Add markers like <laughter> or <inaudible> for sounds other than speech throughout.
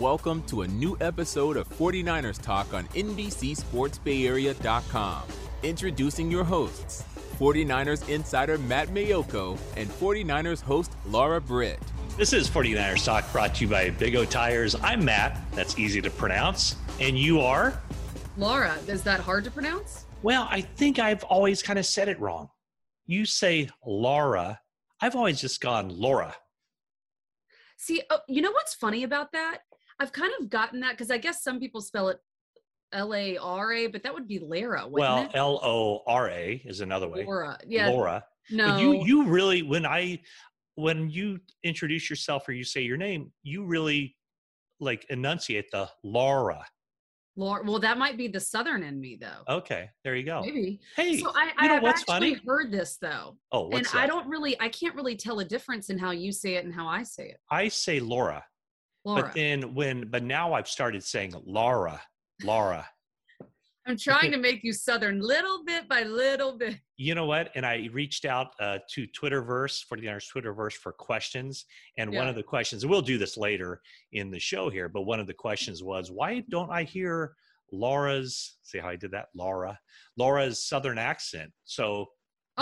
Welcome to a new episode of 49ers Talk on NBCSportsBayArea.com. Introducing your hosts, 49ers insider Matt Maiocco and 49ers host Laura Britt. This is 49ers Talk brought to you by Big O Tires. I'm Matt, that's easy to pronounce. And you are? Laura, is that hard to pronounce? Well, I think I've always kind of said it wrong. You say Laura, I've always just gone Laura. See, oh, you know what's funny about that? I've kind of gotten that because I guess some people spell it L A R A, but that would be Lara. Well, L O R A is another way. Laura, yeah. Laura. No, you you really when I when you introduce yourself or you say your name, you really like enunciate the Laura. Laura. Well, that might be the Southern in me, though. Okay, there you go. Maybe. Hey, so I, you know I've what's actually funny? heard this though, Oh, what's and what's I don't really, I can't really tell a difference in how you say it and how I say it. I say Laura, Laura. but then when but now I've started saying Laura, Laura. I'm trying to make you Southern little bit by little bit. You know what? And I reached out uh, to Twitterverse, 49ers Twitterverse for questions. And one of the questions, we'll do this later in the show here, but one of the questions was, why don't I hear Laura's, see how I did that? Laura, Laura's Southern accent. So,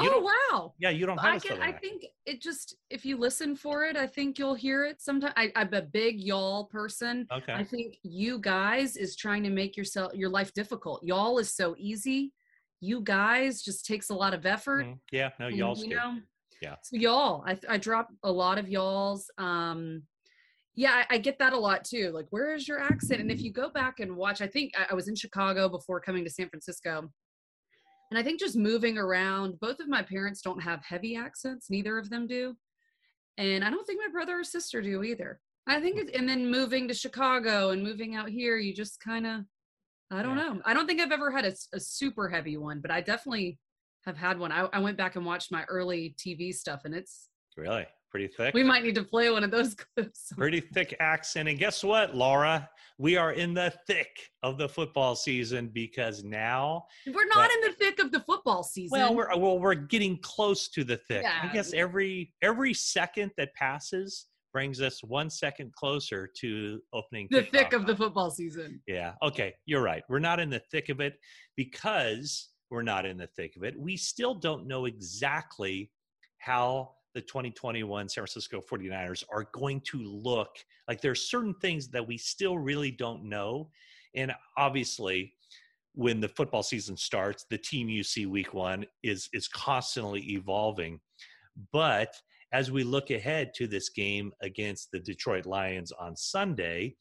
Oh wow. yeah, you don't have I can. I think it just if you listen for it, I think you'll hear it. Sometimes I, I'm a big y'all person. Okay. I think you guys is trying to make yourself your life difficult. Y'all is so easy. You guys just takes a lot of effort. Mhm. Yeah, no, y'all's you know, Yeah. So y'all, I I drop a lot of y'all's. Um, yeah, I, I get that a lot too. Like, where is your accent? And if you go back and watch, I think I, I was in Chicago before coming to San Francisco. And I think just moving around, both of my parents don't have heavy accents, neither of them do. And I don't think my brother or sister do either. I think it's, and then moving to Chicago and moving out here, you just kind of, I don't Yeah. know. I don't think I've ever had a super heavy one, but I definitely have had one. I, I went back and watched my early TV stuff and it's, Really? Pretty thick? we might need to play one of those <laughs> clips. Pretty thick accent. And guess what, Laura? We are in the thick of the football season because now We're not in the thick of the football season. Well, we're well, we're getting close to the thick. I guess every every second that passes brings us one second closer to opening the thick of the football season. Yeah. Okay, you're right. We're not in the thick of it because we're not in the thick of it. We still don't know exactly how the 2021 San Francisco 49ers are going to look. Like there's certain things that we still really don't know. And obviously, when the football season starts, the team you see week one is is constantly evolving. But as we look ahead to this game against the Detroit Lions on Sunday,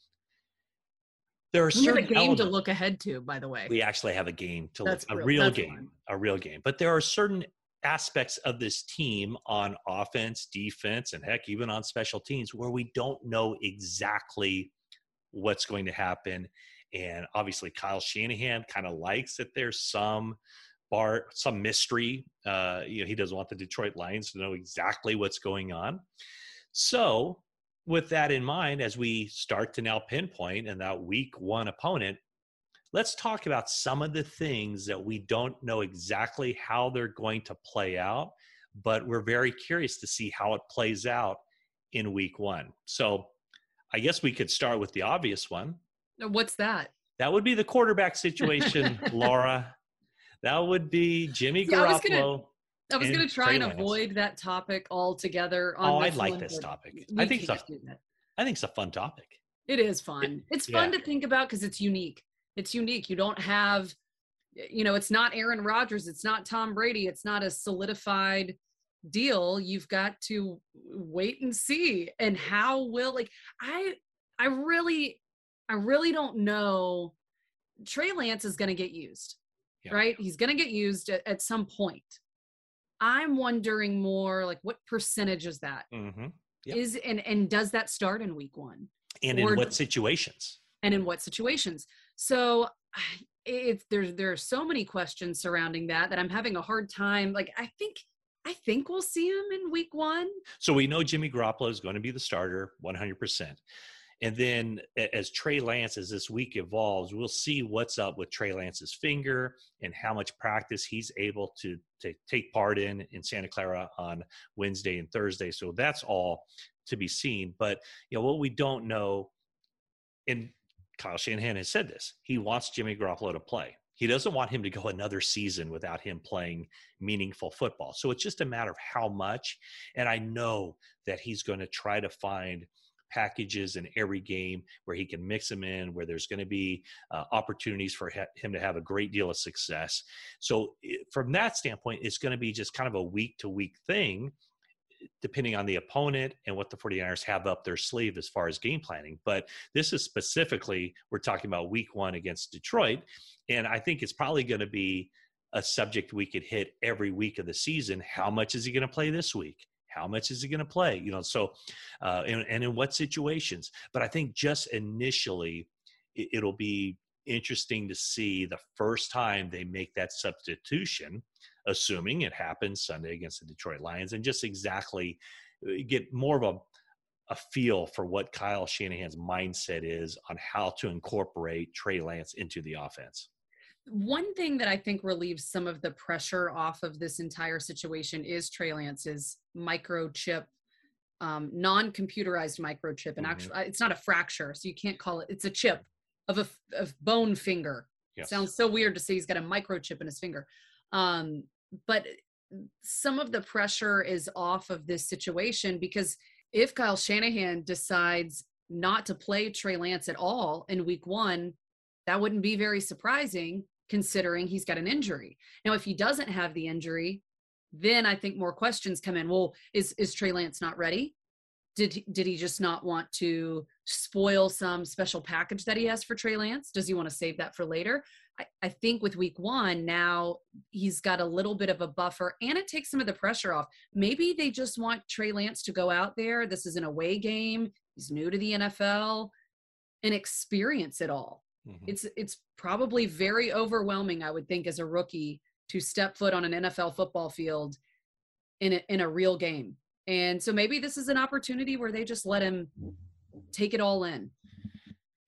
there are We have a certain game to look ahead to, by the way. we actually have a game to That's look, a real- real game, fun. a real game. But there are certain aspects of this team on offense, defense, and heck, even on special teams where we don't know exactly what's going to happen. And obviously, Kyle Shanahan kind of likes that there's some bar, some mystery. Uh, you know, he doesn't want the Detroit Lions to know exactly what's going on. So, with that in mind, as we start to now pinpoint and that week one opponent, let's talk about some of the things that we don't know exactly how they're going to play out, but we're very curious to see how it plays out in week one. So I guess we could start with the obvious one. What's that? That would be the quarterback <laughs> situation, Laura. That would be Jimmy I Garoppolo. I was going to try and avoid that topic altogether. On Oh, I like this topic. we I think it's a, can't do that. I think it's a fun topic. It is fun. It's fun yeah. to think about because it's unique. It's unique. You don't have, you know, it's not Aaron Rodgers. It's not Tom Brady. It's not a solidified deal. You've got to wait and see. And how will like I I really I really don't know. Trey Lance is going to get used, Yeah. right? He's going to get used at, at some point. I'm wondering more like what percentage is that? hmm Is and and does that start in week one? And in what situations? and in what situations so <sighs> it's there's there are so many questions surrounding that that i'm having a hard time like i think i think we'll see him in week one So we know Jimmy Garoppolo is going to be the starter 100%. And then as Trey Lance, as this week evolves, we'll see what's up with Trey Lance's finger and how much practice he's able to, to take part in in Santa Clara on Wednesday and Thursday. So that's all to be seen. But you know what we don't know and Kyle Shanahan has said this. He wants Jimmy Garoppolo to play. He doesn't want him to go <laughs> another season without him playing meaningful football. So it's just a matter of how much. And I know that he's going to try to find packages in every game where he can mix them in, where there's going to be uh, opportunities for him to have a great deal of success. So, from that standpoint, it's going to be just kind of a week to week thing depending on the opponent and what the 49ers have up their sleeve as far as game planning. But this is specifically, we're talking about week one against Detroit. And I think it's probably going to be a subject we could hit every week of the season. How much is he going to play this week? how much is he going to play you know so uh, and, and in what situations but i think just initially it, it'll be interesting to see the first time they make that substitution assuming it happens sunday against the detroit lions and just exactly uh, get more of a a feel for what Kyle Shanahan's mindset is on how to incorporate Trey Lance into the offense one thing that I think relieves some of the pressure off of this entire situation is Trey Lance's microchip, um, non-computerized microchip, and mm-hmm. actually, it's not a fracture, so you can't call it. It's a chip of a of bone finger. Yes. Sounds so weird to say he's got a microchip in his finger, um, but some of the pressure is off of this situation because if Kyle Shanahan decides not to play Trey Lance at all in Week One, that wouldn't be very surprising considering he's got an injury. Now, if he doesn't have the injury, then I think more questions come in. Well, is is Trey Lance not ready? Did did he just not want to spoil some special package that he has for Trey Lance? Does he want to save that for later? I, I think with week one, now he's got a little bit of a buffer and it takes some of the pressure off. Maybe they just want Trey Lance to go out there. This is an away game. He's new to the NFL and experience it all. Mm-hmm. It's it's probably very overwhelming, I would think, as a rookie to step foot on an NFL football field in a, in a real game. And so maybe this is an opportunity where they just let him take it all in.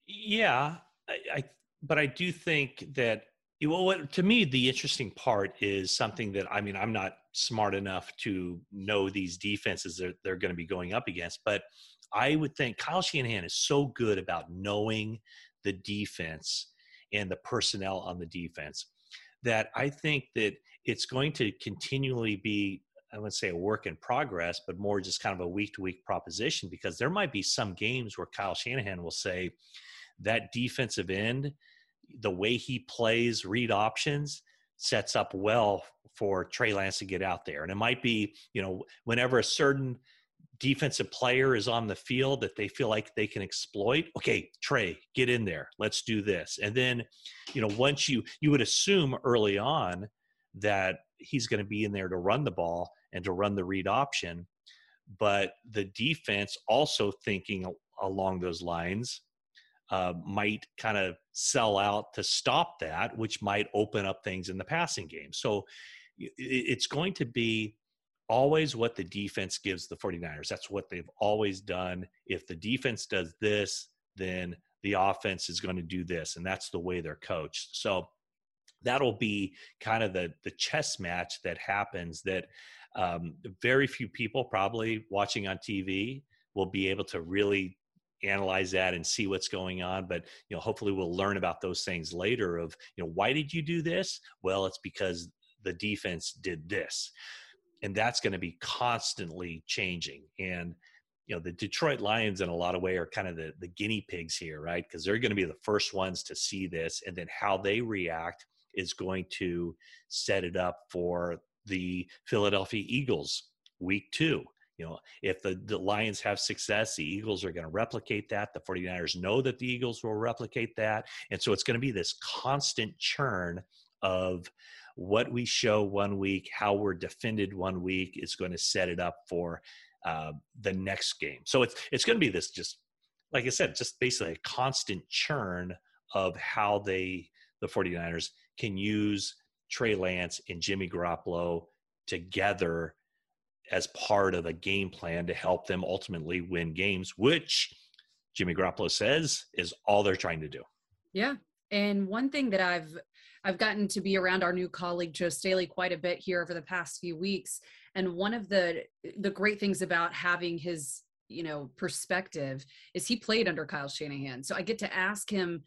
Yeah, I, I but I do think that well, what, to me the interesting part is something that I mean I'm not smart enough to know these defenses that they're going to be going up against, but I would think Kyle Shanahan is so good about knowing the defense and the personnel on the defense that I think that it's going to continually be I wouldn't say a work in progress, but more just kind of a week to week proposition because there might be some games where Kyle Shanahan will say that defensive end, the way he plays read options sets up well for Trey Lance to get out there. And it might be, you know, whenever a certain defensive player is on the field that they feel like they can exploit okay trey get in there let's do this and then you know once you you would assume early on that he's going to be in there to run the ball and to run the read option but the defense also thinking along those lines uh, might kind of sell out to stop that which might open up things in the passing game so it's going to be always what the defense gives the 49ers. That's what they've always done. If the defense does this, then the offense is going to do this. And that's the way they're coached. So that'll be kind of the, the chess match that happens that um, very few people probably watching on TV will be able to really analyze that and see what's going on but you know hopefully we'll learn about those things later of you know why did you do this? Well it's because the defense did this. And that's going to be constantly changing. And you know the detroit lions in a lot of way are kind of the, the guinea pigs here right? Because they're going to be the first ones to see this and then how they react is going to set it up for the philadelphia eagles week two. You know if the, the lions have success the eagles are going to replicate that. The 49ers know that the eagles will replicate that. And so it's going to be this constant churn of what we show one week, how we're defended one week is going to set it up for uh, the next game. So it's it's going to be this just like I said, just basically a constant churn of how they the 49ers can use Trey Lance and Jimmy Garoppolo together as part of a game plan to help them ultimately win games, which Jimmy Garoppolo says is all they're trying to do. Yeah. And one thing that I've I've gotten to be around our new colleague Joe Staley quite a bit here over the past few weeks. And one of the the great things about having his you know perspective is he played under Kyle Shanahan, so I get to ask him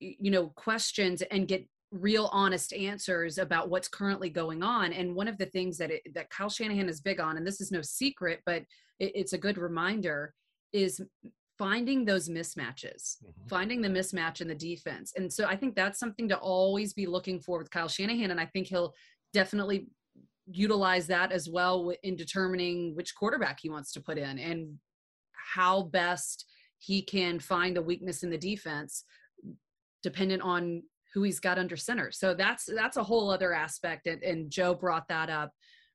you know questions and get real honest answers about what's currently going on and one of the things that it, that Kyle Shanahan is big on and this is no secret but it, it's a good reminder is finding those mismatches mm-hmm. finding the mismatch in the defense and so I think that's something to always be looking for with Kyle Shanahan and I think he'll definitely utilize that as well in determining which quarterback he wants to put in and how best he can find a weakness in the defense dependent on who he's got under center. So that's that's a whole other aspect, and, and Joe brought that up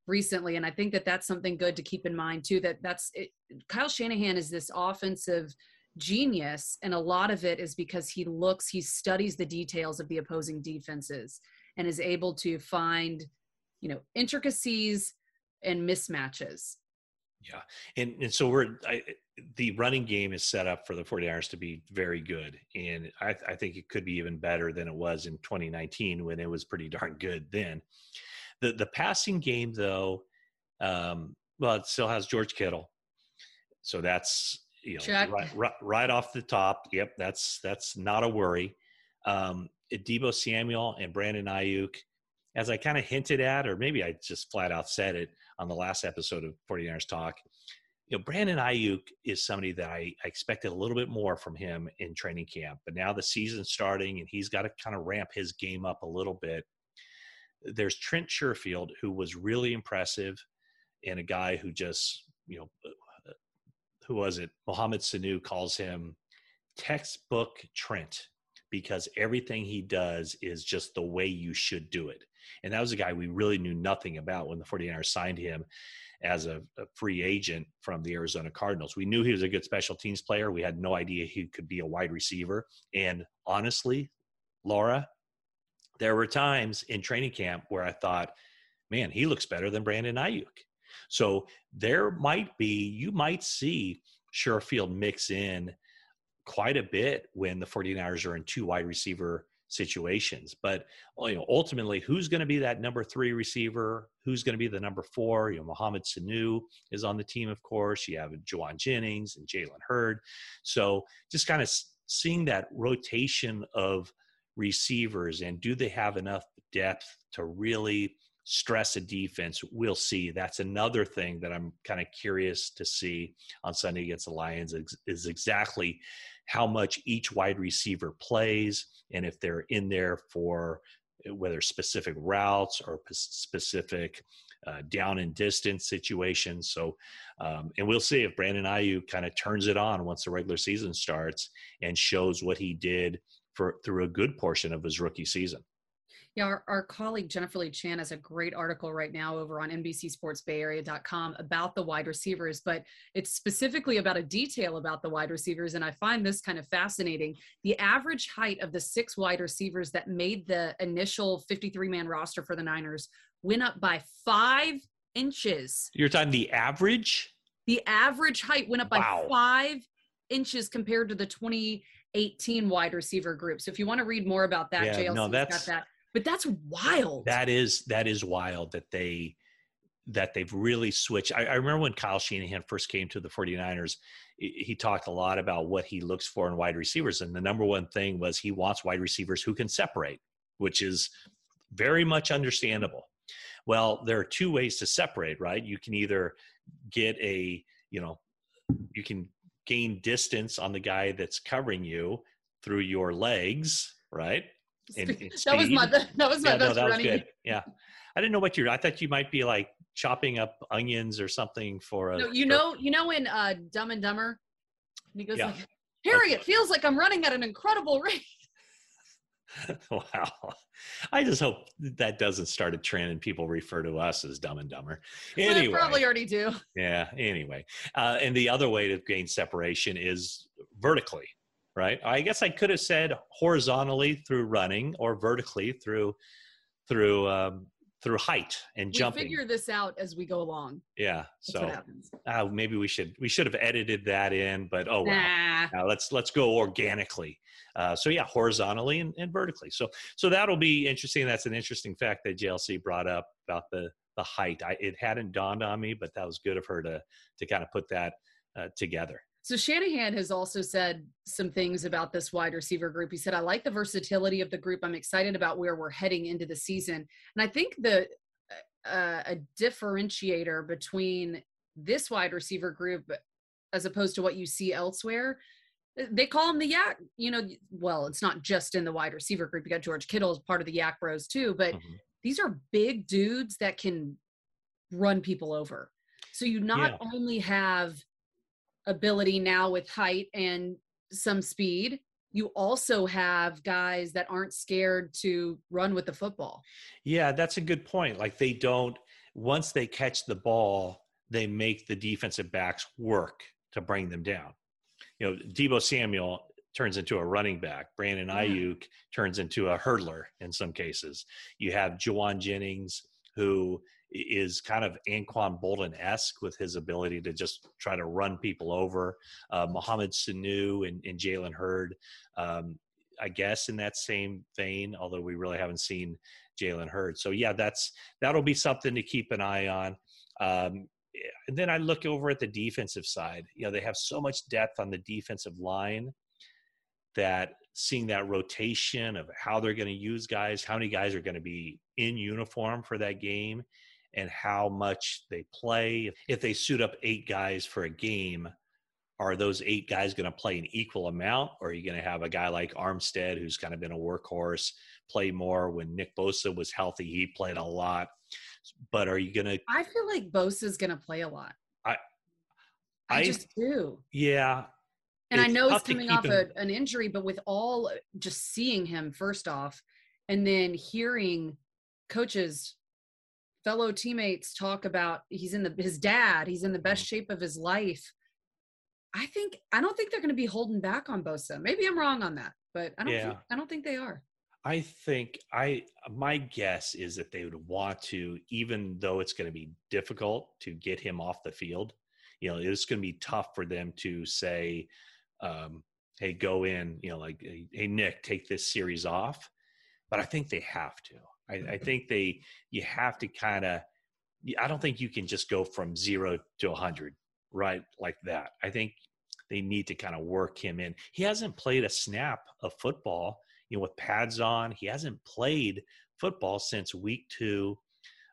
recently, and I think that that's something good to keep in mind too. That that's it, Kyle Shanahan is this offensive genius, and a lot of it is because he looks, he studies the details of the opposing defenses, and is able to find, you know, intricacies and mismatches. Yeah. And, and so we're, I, the running game is set up for the 49ers to be very good. And I, I, think it could be even better than it was in 2019 when it was pretty <laughs> darn good then. The, the passing game, though, um, well, it still has George Kittle. So that's, you know, right, right, right, off the top. Yep. That's, that's not a worry. Um, Deebo Samuel and Brandon Aiyuk, as I kind of hinted at, or maybe I just flat out said it on the last episode of 49ers Talk, you know, Brandon Aiyuk is somebody that I, I, expected a little bit more from him in training camp, but now the season's starting and he's got to kind of ramp his game up a little bit. There's Trent Sherfield, who was really impressive and a guy who just, you know, uh, who was it? Mohamed Sanu calls him textbook Trent because everything he does is just the way you should do it. And that was a guy we really knew nothing about when the 49ers signed him as a, a, free agent from the Arizona Cardinals. We knew he was a good special teams player. We had no idea he could be a wide receiver. And honestly, Laura, there were times in training camp where I thought, man, he looks better than Brandon Aiyuk. So there might be, you might see Sherfield mix in quite a bit when the 49ers are in two wide receiver situations. But oh, you know, ultimately, who's going to be that number three receiver? Who's going to be the number four? You know, Mohamed Sanu is on the team, of course. You have Jauan Jennings and Jalen Hurd. So just kind of seeing that rotation of receivers and do they have enough depth to really stress a defense we'll see that's another thing that i'm kind of curious to see on sunday against the lions is exactly how much each wide receiver plays and if they're in there for uh, whether specific routes or specific uh, down and distance situations. So, um, and we'll see if Brandon Aiyuk kind of turns it on once the regular season starts and shows what he did for through a good portion of his rookie season. Yeah, our, our colleague Jennifer Lee Chan has a great article right now over on NBCSportsBayArea.com about the wide receivers, but it's specifically about a detail about the wide receivers. And I find this kind of fascinating. The average height of the six wide receivers that made the initial 53 man roster for the Niners went up by five inches. You're talking the average? The average height went up wow. by five inches compared to the 2018 wide receiver group. So if you want to read more about that, yeah, JLC's no, that's, got that. But that's wild. That is that is wild that they that they've really switched. I, I, remember when Kyle Shanahan first came to the 49ers, he talked a lot about what he looks for in wide receivers. And the number one thing was he wants wide receivers who can separate, which is very much understandable. Well, there are two ways to separate, right? You can either get a, you know, you can gain distance on the guy that's covering you through your legs, right? In, in that was my that was my yeah, best no, that running. Was good. Yeah, I didn't know what you. I thought you might be like chopping up onions or something for a. No, you for, know, you know, in uh, Dumb and Dumber, and he goes yeah. like, "Harry, it feels like I'm running at an incredible rate." <laughs> <laughs> wow. I just hope that doesn't start a trend and people refer to us as dumb and dumber. Anyway. Well, probably already do. Yeah. Anyway. Uh, and the other way to gain separation is vertically right? I guess I could have said horizontally through running or vertically through through um, through height and we jumping. Figure this out as we go along. Yeah. That's so uh, maybe we should we should have edited that in, but oh well. Nah. Now let's let's go organically. Uh, so yeah, horizontally and, and vertically. So so that'll be interesting. That's an interesting fact that JLC brought up about the the height. I, it hadn't dawned on me, but that was good of her to to kind of put that uh, together. So Shanahan has also said some things about this wide receiver group. He said, "I like the versatility of the group. I'm excited about where we're heading into the season." And I think the uh, a differentiator between this wide receiver group as opposed to what you see elsewhere they call them the YAC you know well it's not just in the wide receiver group you got george kittle as part of the YAC bros too but mm-hmm. these are big dudes that can run people over so you not yeah. only have ability now with height and some speed you also have guys that aren't scared to run with the football yeah that's a good point like they don't once they catch the ball they make the defensive backs work to bring them down you know, Deebo Samuel turns into a running back. Brandon Aiyuk turns into a hurdler in some cases. You have Jauan Jennings, who is kind of Anquan Boldin esque with his ability to just try to run people over. Uh, Mohamed Sanu and, and Jalen Hurd, um, I guess, in that same vein, although we really haven't seen Jalen Hurd. So, yeah, that's that'll be something to keep an eye on. Um, and then I look over at the defensive side. You know, they have so much depth on the defensive line that seeing that rotation of how they're going to use guys, how many guys are going to be in uniform for that game, and how much they play. If they suit up eight guys for a game, are those eight guys going to play an equal amount, or are you going to have a guy like Armstead, who's kind of been a workhorse, play more? When Nick Bosa was healthy, he played a lot. But are you going to? I feel like Bosa's going to play a lot. I, I, I just do. Yeah. And I know he's coming off a, an injury, but with all just seeing him first off, and then hearing coaches, fellow teammates talk about he's in the his dad, he's in the best mm-hmm. shape of his life. I think I don't think they're going to be holding back on Bosa. Maybe I'm wrong on that, but I don't. Yeah. Think, I don't think they are. I think I my guess is that they would want to, even though it's going to be difficult to get him off the field. You know, it's going to be tough for them to say, um, "Hey, go in." You know, like, "Hey, Nick, take this series off." But I think they have to. I, I think they you have to kind of. I don't think you can just go from zero to a hundred right like that. I think they need to kind of work him in. He hasn't played a snap of football you know, with pads on. He hasn't played football since week two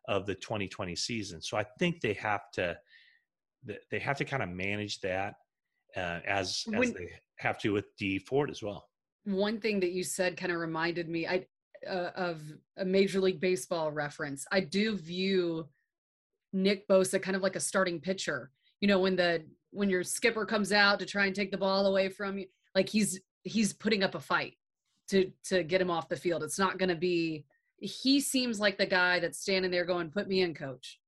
of the 2020 season. So I think they have to they have to kind of manage that uh, as as when, they have to with Dee Ford as well. One thing that you said kind of reminded me I uh, of a Major League Baseball reference. I do view Nick Bosa kind of like a starting pitcher. You know, when the when your skipper comes out to try and take the ball away from you, like he's he's putting up a fight to to get him off the field. It's not going to be. He seems like the guy that's standing there going, "Put me in, coach."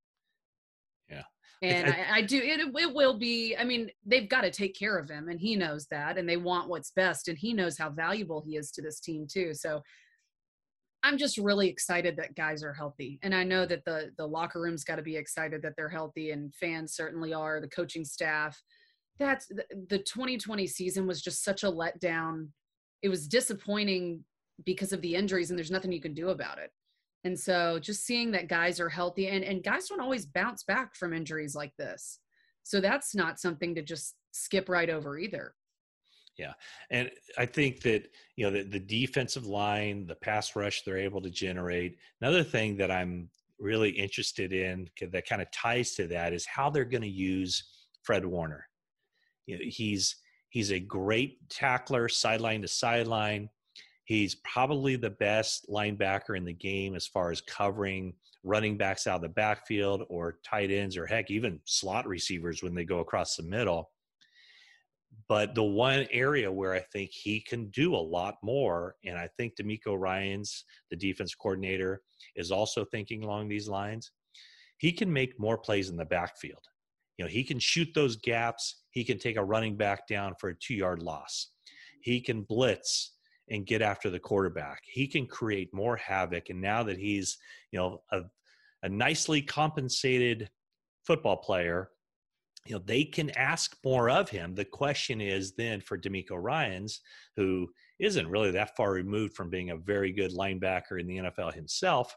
Yeah, and I, I, I do. It, it will be. I mean, they've got to take care of him, and he knows that, and they want what's best, and he knows how valuable he is to this team too. So. I'm just really excited that guys are healthy. And I know that the the locker room's got to be excited that they're healthy and fans certainly are, the coaching staff. That's the 2020 season was just such a letdown it was disappointing because of the injuries and there's nothing you can do about it. And so just seeing that guys are healthy and, and guys don't always bounce back from injuries like this. So that's not something to just skip right over either. Yeah. And I think that, you know, the, the defensive line, the pass rush they're able to generate. Another thing that I'm really interested in that kind of ties to that is how they're going to use Fred Warner. You know, he's He's a great tackler, sideline to sideline. He's probably the best linebacker in the game as far as covering running backs out of the backfield or tight ends or heck, even slot receivers when they go across the middle. But the one area where I think he can do a lot more, and I think DeMeco Ryans, the defense coordinator, is also thinking along these lines, he can make more plays in the backfield. You know, he can shoot those gaps. He can take a running back down for a two yard loss. He can blitz and get after the quarterback. He can create more havoc. And now that he's, you know, a, a nicely compensated football player, you know, they can ask more of him. The question is then for DeMeco Ryans, who isn't really that far removed from being a very good linebacker in the NFL himself.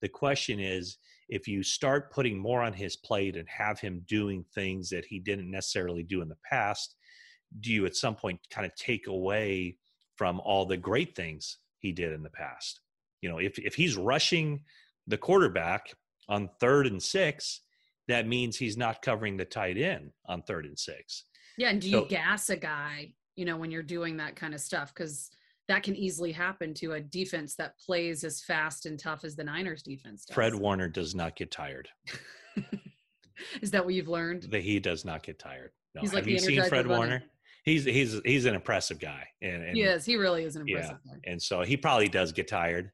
The question is, if you start putting more on his plate and have him doing things that he didn't necessarily do in the past, do you at some point kind of take away from all the great things he did in the past? You know, if if he's rushing the quarterback on third and six, that means he's not covering the tight end on third and six. Yeah, and do you so, gas a guy, you know, when you're doing that kind of stuff? Because that can easily happen to a defense that plays as fast and tough as the Niners defense does. Fred Warner does not get tired. <laughs> Is that what you've learned? That he does not get tired. No. He's Have like you seen Fred Warner? He's he's he's an impressive guy. And, and he is. He really is an impressive yeah. guy. And so he probably does get tired,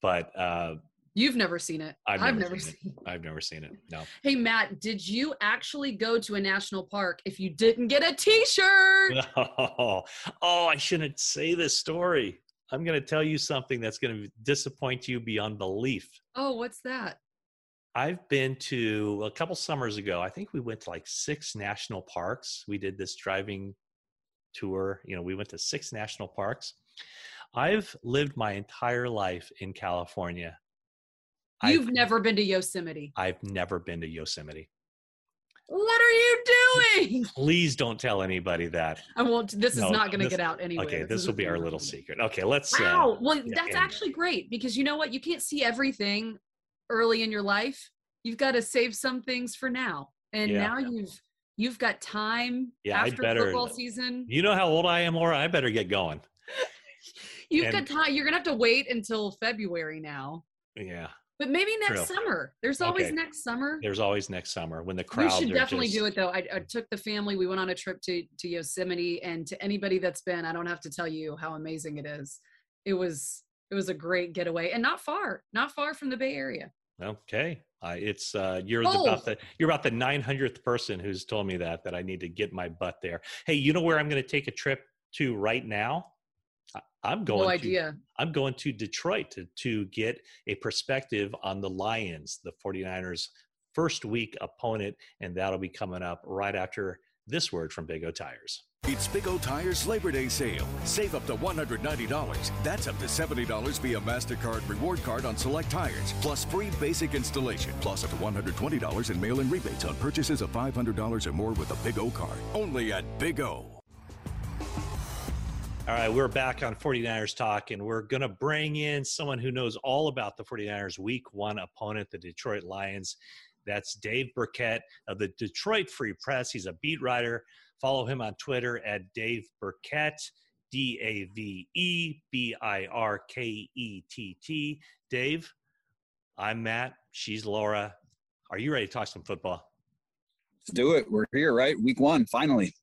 but uh, You've never seen it. I've, I've never, never, seen, seen it. it. I've never seen it. No. Hey Matt, did you actually go to a national park if you didn't get a T-shirt? <laughs> Oh, oh I shouldn't say this story. I'm going to tell you something that's going to disappoint you beyond belief. Oh, what's that? I've been to a couple summers ago. I think we went to like six national parks. We did this driving tour. You know, we went to six national parks. I've lived my entire life in California. You've I've, never been to Yosemite. I've never been to Yosemite. What are you doing? <laughs> Please don't tell anybody that. I won't. This no, is not going to get out anyway. Okay, this, this will be our little secret. Okay, let's. Uh, wow. Uh, well, yeah, that's actually great because you know what? You can't see everything early in your life. You've got to save some things for now, and yeah. now you've you've got time yeah, after better, football season. You know how old I am, Laura. I better get going. <laughs> you've and, got time. You're gonna have to wait until February now. Yeah. But maybe next True. summer. There's always okay. next summer. There's always next summer when the crowd. We should definitely just... do it though. I, I, took the family. We went on a trip to to Yosemite, and to anybody that's been, I don't have to tell you how amazing it is. It was it was a great getaway, and not far, not far from the Bay Area. Okay, uh, it's uh, you're about the you're about the 900th person who's told me that that I need to get my butt there. Hey, you know where I'm going to take a trip to right now? I'm going. No idea. To, I'm going to Detroit to, to get a perspective on the Lions, the 49ers' first week opponent, and that'll be coming up right after this word from Big O Tires. It's Big O Tires Labor Day sale. Save up to $190. That's up to $70 via MasterCard reward card on select tires, plus free basic installation, plus up to $120 in mail in rebates on purchases of $500 or more with a Big O card. Only at Big O. All right, we're back on 49ers Talk, and we're going to bring in someone who knows all about the 49ers week one opponent, the Detroit Lions. That's Dave Birkett of the Detroit Free Press. He's a beat writer. Follow him on Twitter at Dave Birkett, D A V E B I R K E T T. Dave, I'm Matt. She's Laura. Are you ready to talk some football? Let's do it. We're here, right? Week one, finally.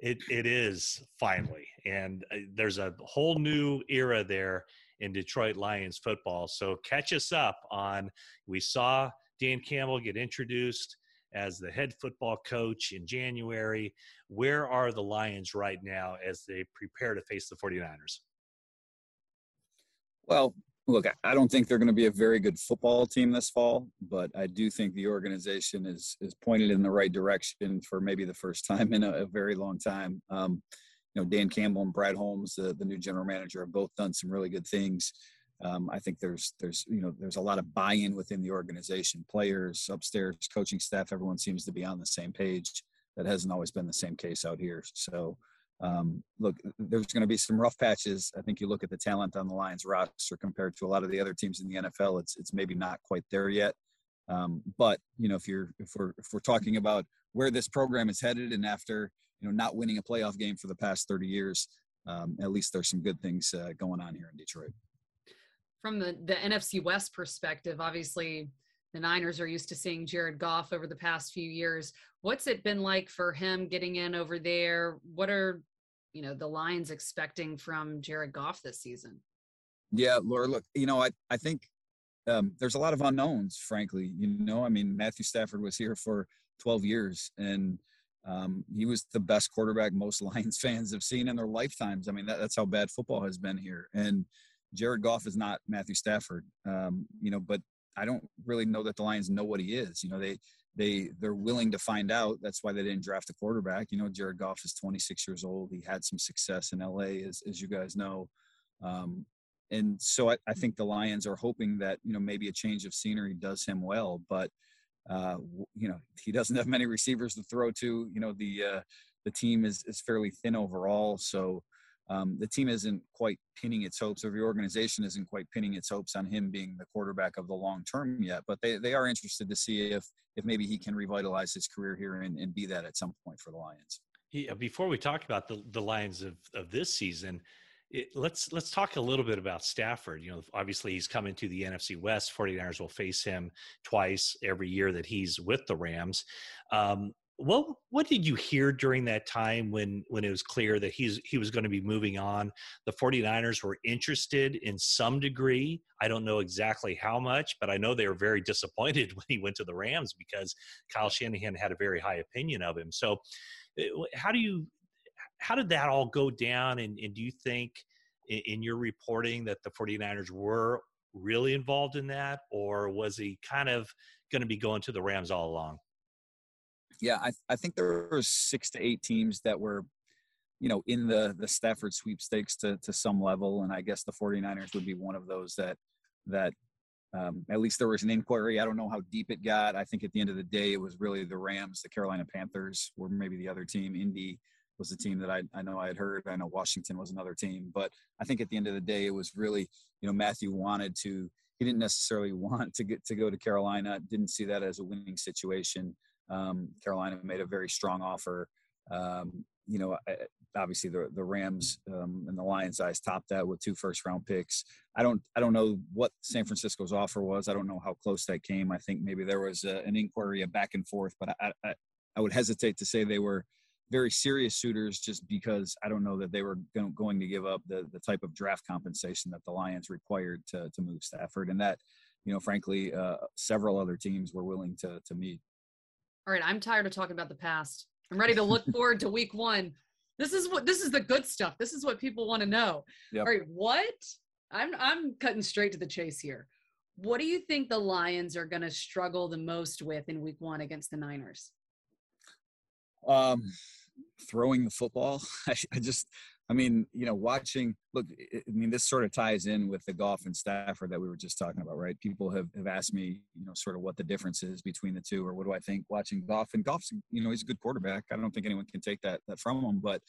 It it is finally, and uh, there's a whole new era there in Detroit Lions football. So catch us up on. We saw Dan Campbell get introduced as the head football coach in January. Where are the Lions right now as they prepare to face the 49ers? Well, look, I don't think they're going to be a very good football team this fall, but I do think the organization is is pointed in the right direction for maybe the first <laughs> time in a, a very long time. Um, you know, Dan Campbell and Brad Holmes, the, the new general manager, have both done some really good things. Um, I think there's there's you know there's a lot of buy-in within the organization, players, upstairs, coaching staff. Everyone seems to be on the same page. That hasn't always been the same case out here. So um, look, there's going to be some rough patches. I think you look at the talent on the Lions roster compared to a lot of the other teams in the NFL. It's it's maybe not quite there yet. Um, but you know, if you're if we're if we're talking about where this program is headed, and after you know not winning a playoff game for the past 30 years, um, at least there's some good things uh, going on here in Detroit. From the the NFC West perspective, obviously the Niners are used to seeing Jared Goff over the past few years. What's it been like for him getting in over there? What are you know the Lions expecting from Jared Goff this season? Yeah, Laura, look, you know, I I think um, there's a lot of unknowns, frankly. You know, I mean, Matthew Stafford was here for 12 years, and um, he was the best quarterback most <laughs> Lions fans have seen in their lifetimes. I mean, that, that's how bad football has been here. And Jared Goff is not Matthew Stafford, um, you know, but I don't really know that the Lions know what he is. You know, they they they're willing to find out. That's why they didn't draft a quarterback. You know, Jared Goff is 26 years old. He had some success in LA, as as you guys know. Um, and so I, I, think the Lions are hoping that you know maybe a change of scenery does him well, but uh, you know <laughs> he doesn't have many receivers to throw to. You know the uh, the team is is fairly thin overall, so um, the team isn't quite pinning its hopes, or the organization isn't quite pinning its hopes on him being the quarterback of the long term yet. But they, they are interested to see if if maybe he can revitalize his career here and, and be that at some point for the Lions. Yeah, before we talk about the, the Lions of, of this season, it, let's let's talk a little bit about Stafford. You know, obviously he's coming to the NFC West. 49ers will face him twice every year that he's with the Rams. Um, what what did you hear during that time when when it was clear that he's he was going to be moving on? The 49ers were interested in some degree. I don't know exactly how much but i know they were very <laughs> disappointed when he went to the rams because kyle shanahan had a very high opinion of him. So eh, how do you how did that all go down? And, and do you think in, in your reporting that the 49ers were really involved in that or was he kind of going to be going to the rams all along yeah, I, I think there were six to eight teams that were, you know, in the the Stafford sweepstakes to to some level, and I guess the 49ers would be one of those that that um, at least there was an inquiry. I don't know how deep it got. I think at the end of the day, it was really the Rams, the Carolina Panthers, or maybe the other team. Indy was the team that I, I know I had heard. I know Washington was another team, but I think at the end of the day, it was really you know Matthew wanted to. He didn't necessarily <laughs> want to get to go to Carolina. Didn't see that as a winning situation. Um, Carolina made a very strong offer. Um, you know, obviously the the Rams um, and the Lions eyes topped that with two first round picks. I don't I don't know what San Francisco's offer was. I don't know how close that came. I think maybe there was a, an inquiry, a back and forth, but I, I, I would hesitate to say they were very serious suitors just because I don't know that they were going to give up the the type of draft compensation that the Lions required to to move Stafford, and that you know, frankly, uh, several other teams were willing to to meet all right, I'm tired of talking about the past. I'm ready to look forward to week one. This is what this is the good stuff. This is what people want to know. Yep. All right, what? I'm I'm cutting straight to the chase here. What do you think the Lions are going to struggle the most with in week one against the Niners? Um, throwing the football. <laughs> I, I just I mean, you know, watching, look, I mean, this sort of ties in with the Goff and Stafford that we were just talking about, right? People have, have asked me, you know, sort of what the difference is between the two or what do I think watching Goff and Goff's, you know, he's a good quarterback. I don't think anyone can take that, that from him, but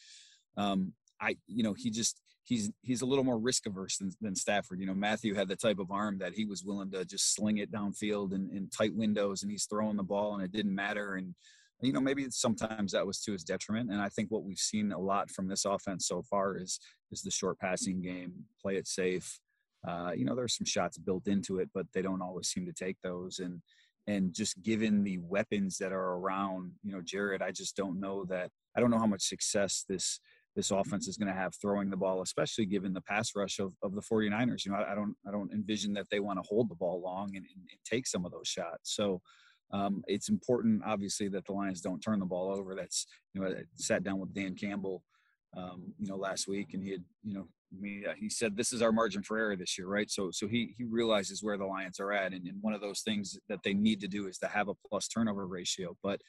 um, I, you know, he just, he's, he's a little more risk averse than, than Stafford. You know, Matthew had the type of arm that he was willing to just sling it downfield in, in tight windows and he's throwing the ball and it didn't matter. And, you know, maybe sometimes that was to his detriment. And I think what we've seen a lot from this offense so far is is the short passing game, play it safe. Uh, you know, there's some shots built into it, but they don't always seem to take those. And and just given the weapons that are around, you know, Jared, I just don't know that I don't know how much success this this offense is going to have throwing the ball, especially given the pass rush of, of the 49ers. You know, I, I don't I don't envision that they want to hold the ball long and, and, and take some of those shots. So um, it's important, obviously, that the Lions don't turn the ball over. That's you know, I sat down with Dan Campbell, um, you know, last week, and he had, you know, me, uh, he said this is our margin for error this year, right? So, so he he realizes where the Lions are at, and, and one of those things that they need to do is to have a plus turnover ratio. But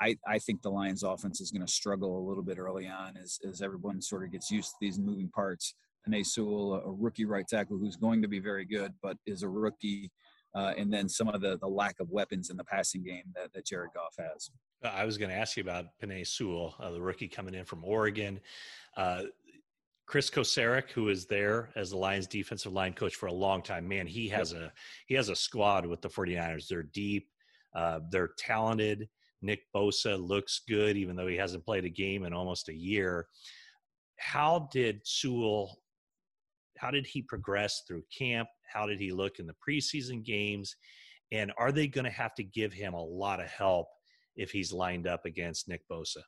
I I think the Lions offense is going to struggle a little bit early on as as everyone sort of gets used to these moving parts. Penei Sewell, a rookie right tackle who's going to be very good, but is a rookie uh, and then some of the, the lack of weapons in the passing game that, that Jared Goff has. Uh, I was going to ask you about Penei Sewell, uh, the rookie coming in from Oregon. Uh, Kris Kocurek, who is there as the Lions defensive line coach for a long time, man, he has a he has a squad with the 49ers. They're deep, uh, they're talented. Nick Bosa looks good, even though he hasn't played a game in almost a year. How did Sewell how did he progress through camp? How did he look in the preseason games? And are they going to have to give him a lot of help if he's lined up against Nick Bosa?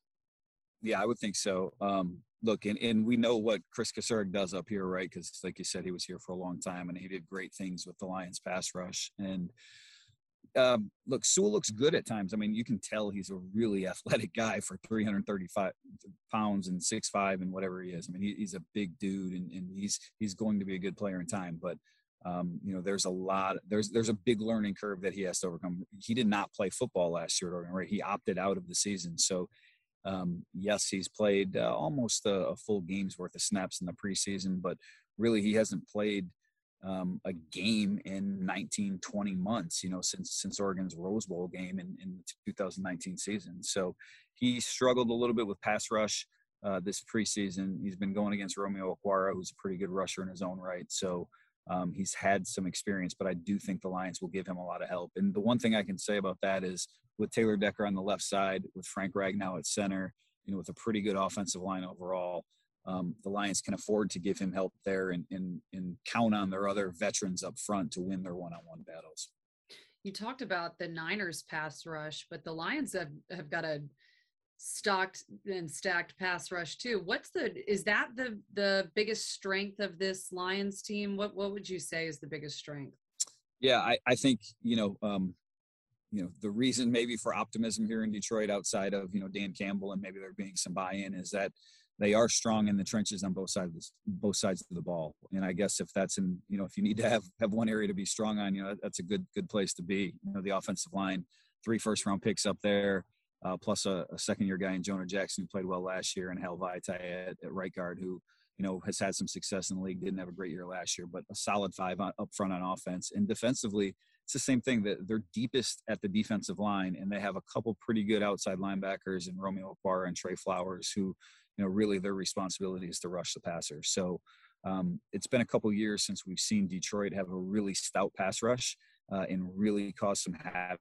Yeah, I would think so. Um, look, and, and we know what Kris Kocurek does up here, right? Because, like you said, he was here for a long time and he did great things with the Lions pass rush. And um, look, Sewell looks good at times. I mean, you can tell he's a really <laughs> athletic guy for 335 pounds and six five and whatever he is. I mean, he, he's a big dude, and, and he's he's going to be a good player in time. But um, you know, there's a lot. There's there's a big learning curve that he has to overcome. He did not play football last year at Oregon, right? He opted out of the season. So um, yes, he's played uh, almost a, a full game's worth of snaps in the preseason, but really he hasn't played um, a game in 19, 20 months, you know, since since Oregon's Rose Bowl game in, in the 2019 season. So he struggled a little bit with pass rush uh, this preseason. He's been going against Romeo Okwara, who's a pretty good rusher in his own right. So um, he's had some experience, but I do think the Lions will give him a lot of help. And the one thing I can say about that is with Taylor Decker on the left side, with Frank Ragnow at center, you know, with a pretty good offensive line overall, um, the Lions can afford to give him help there and, and, and count on their other veterans up front to win their one-on-one battles. You talked about the Niners pass rush, but the Lions have, have got a stocked and stacked pass rush too. What's the is that the the biggest strength of this Lions team? What what would you say is the biggest strength? Yeah, I, I think, you know, um, you know, the reason maybe for optimism here in Detroit outside of, you know, Dan Campbell and maybe there being some buy-in is that they are strong in the trenches on both sides both sides of the ball. And I guess if that's in, you know, if you need to have have one area to be strong on, you know, that's a good good place to be. You know, the offensive line, three first round picks up there uh, plus a, a, second year guy in Jonah Jackson who played well last year, and Hal Vaitai at, at, right guard who you know has had some success in the league. Didn't have a great year last year, but a solid five on, up front on offense. And defensively, it's the same thing. That they're deepest at the defensive line, and they have a couple pretty good outside linebackers in Romeo Okwara and Trey Flowers, who you know really their responsibility is to rush the passer. So. Um, it's been a couple years since we've seen Detroit have a really stout pass rush uh, and really cause some havoc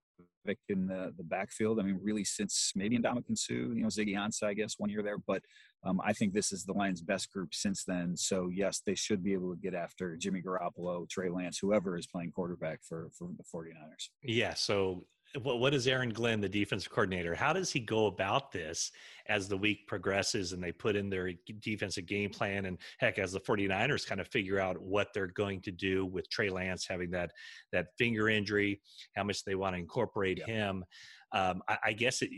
in the, the backfield. I mean, really since maybe Ndamukong Suh, you know, Ziggy Ansah, I guess, one year there. But um, I think this is the Lions' best group since then. So, yes, they should be able to get after Jimmy Garoppolo, Trey Lance, whoever is playing quarterback for, for the 49ers. Yeah. So what, what is Aaron Glenn, the defensive coordinator? How does he go about this as the week progresses and they put in their defensive game plan? And heck, as the 49ers kind of figure out what they're going to do with Trey Lance having that that finger injury, how much they want to incorporate yeah. him. Um, I, I, guess it,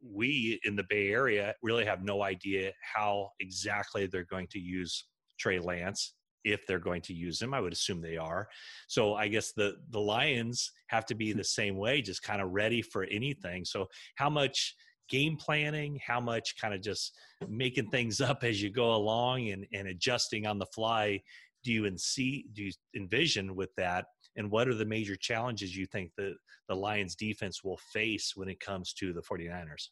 we in the Bay Area really have no idea how exactly they're going to use Trey Lance if they're going to use him. I would assume they are. So I guess the the Lions have to be hmm. the same way, just kind of ready for anything. So how much game planning, how much kind of just making things up as you go along and, and adjusting on the fly do you see do you envision with that? And what are the major challenges you think that the Lions defense will face when it comes to the 49ers?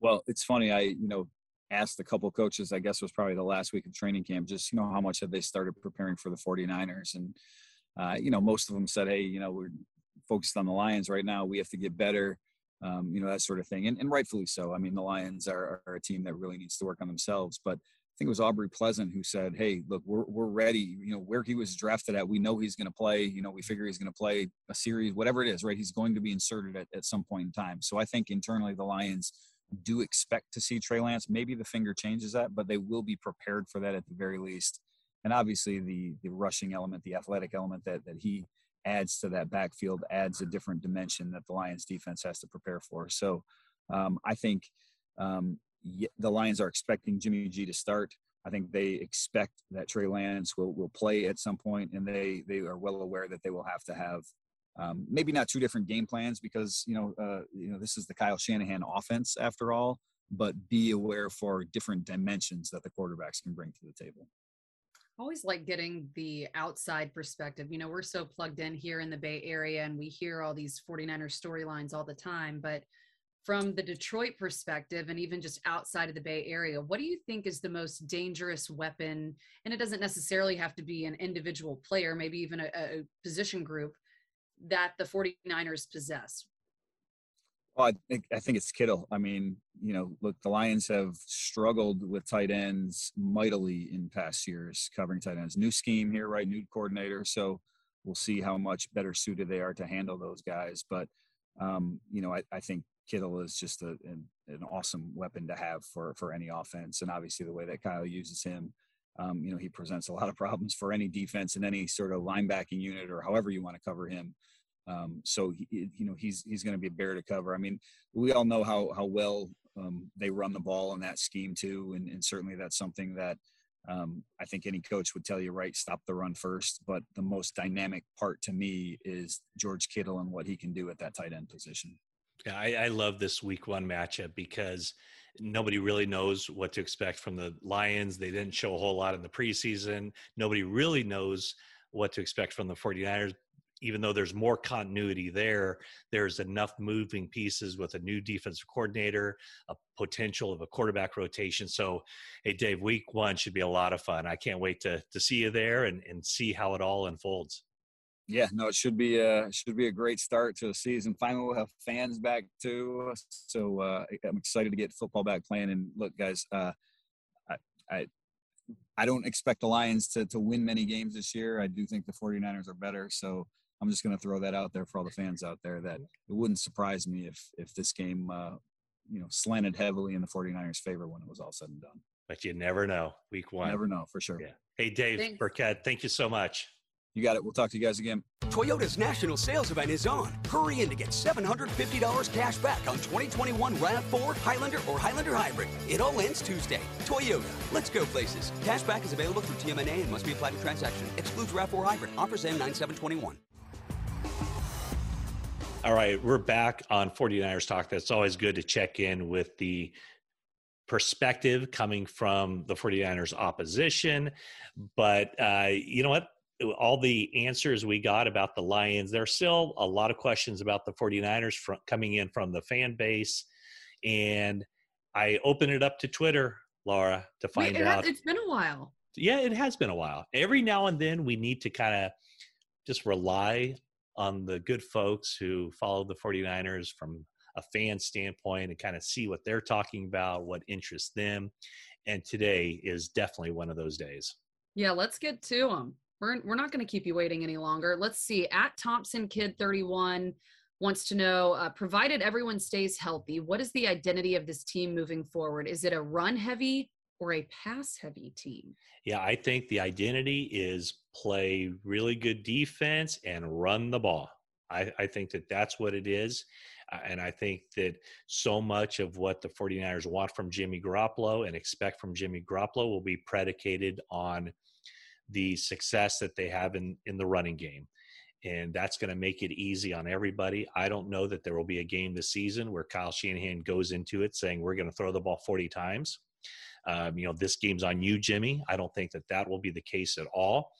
Well, it's funny. I, you know, asked a couple coaches, I guess was probably the last week of training camp, just, you know, how much have they started preparing for the 49ers? And, uh, you know, most of them said, hey, you know, we're focused on the Lions right now. We have to get better, um, you know, that sort of thing. And, and rightfully so. I mean, the Lions are, are, a team that really needs to work on themselves. But I think it was Aubrey Pleasant who said, hey, look, we're, we're ready. You know, where he was drafted at, we know he's going to play. You know, we figure he's going to play a series, whatever it is, right? He's going to be inserted at, at some point in time. So I think internally the Lions – do expect to see Trey Lance. Maybe the finger changes that, but they will be prepared for that at the very least. And obviously, the the rushing element, the athletic element that that he adds to that backfield adds a different dimension that the Lions defense has to prepare for. So, um, I think um, the Lions are expecting Jimmy G to start. I think they expect that Trey Lance will will play at some point, and they they are well aware that they will have to have um, maybe not two different game plans because you know uh, you know this is the Kyle Shanahan offense after all, but be aware for different dimensions that the quarterbacks can bring to the table. Always like getting the outside perspective. You know, we're so plugged in here in the Bay Area and we hear all these 49ers storylines all the time, but from the Detroit perspective and even just outside of the Bay Area, what do you think is the most dangerous weapon? And it doesn't necessarily have to be an individual player, maybe even a, a position group that the 49ers possess? Well, I think I think it's Kittle. I mean, you know, look, the Lions have struggled with tight ends mightily in past years, covering tight ends. New scheme here, right? New coordinator, so we'll see how much better suited they are to handle those guys. But um, you know, I, I think Kittle is just a, an, an awesome weapon to have for for any offense, and obviously the way that Kyle uses him um, you know, he presents a lot of problems for any defense in any sort of linebacking unit or however you want to cover him. Um, so he, you know he's he's going to be a bear to cover. I mean, we all know how how well um, they run the ball in that scheme too, and, and certainly that's something that um, I think any coach would tell you, right? Stop the run first. But the most dynamic part to me is George Kittle and what he can do at that tight end position. Yeah, I, I love this Week One matchup because nobody really knows what to expect from the Lions. They didn't show a whole lot in the preseason. Nobody really knows what to expect from the 49ers even though there's more continuity there, there's enough moving pieces with a new defensive coordinator, a potential of a quarterback rotation. So, hey, Dave, week one should be a lot of fun. I can't wait to to see you there and, and see how it all unfolds. Yeah, no, it should be a should be a great start to the season. Finally, we'll have fans back too, so uh, I'm excited to get football back playing. And look, guys, uh, I, I I don't expect the Lions to to win many games this year. I do think the 49ers are better, so I'm just going to throw that out there for all the fans out there that it wouldn't surprise me if if this game uh, you know slanted heavily in the 49ers favor when it was all said and done. But you never know. Week one. Never know for sure. Yeah. Hey Dave Thanks. Birkett, thank you so much. You got it. We'll talk to you guys again. Toyota's national sales event is on. Hurry in to get $750 cash back on 2021 RAV4, Highlander, or Highlander Hybrid. It all ends Tuesday. Toyota. Let's go places. Cash back is available through TMNA and must be applied to transaction. Excludes RAV4 Hybrid. Offers end 9721. All right, we're back on 49ers Talk. That's always good to check in with the perspective coming from the 49ers opposition. But uh, you know what? All the answers we got about the Lions, there's still a lot of questions about the 49ers from, coming in from the fan base. And I open it up to Twitter, Laura, to find Wait, it out. Has, it's been a while. Yeah, it has been a while. Every now and then we need to kind of just rely on the good folks who follow the 49ers from a fan standpoint and kind of see what they're talking about, what interests them. And today is definitely one of those days. Yeah, let's get to them. We're, we're not going to keep you waiting any longer. Let's see. At Thompson Kid 31 wants to know uh, provided everyone stays healthy, what is the identity of this team moving forward? Is it a run heavy or a pass heavy team? Yeah, I think the identity is play really good defense and run the ball. I, I think that that's what it is. Uh, and I think that so much of what the 49ers want from Jimmy Garoppolo and expect from Jimmy Garoppolo will be predicated on the success that they have in, in the running game. And that's going to make it easy on everybody. I don't know that there will be a game this season where Kyle Shanahan goes into it saying, we're going to throw the ball 40 times. Um, you know, this game's on you, Jimmy. I don't think that that will be the case at all.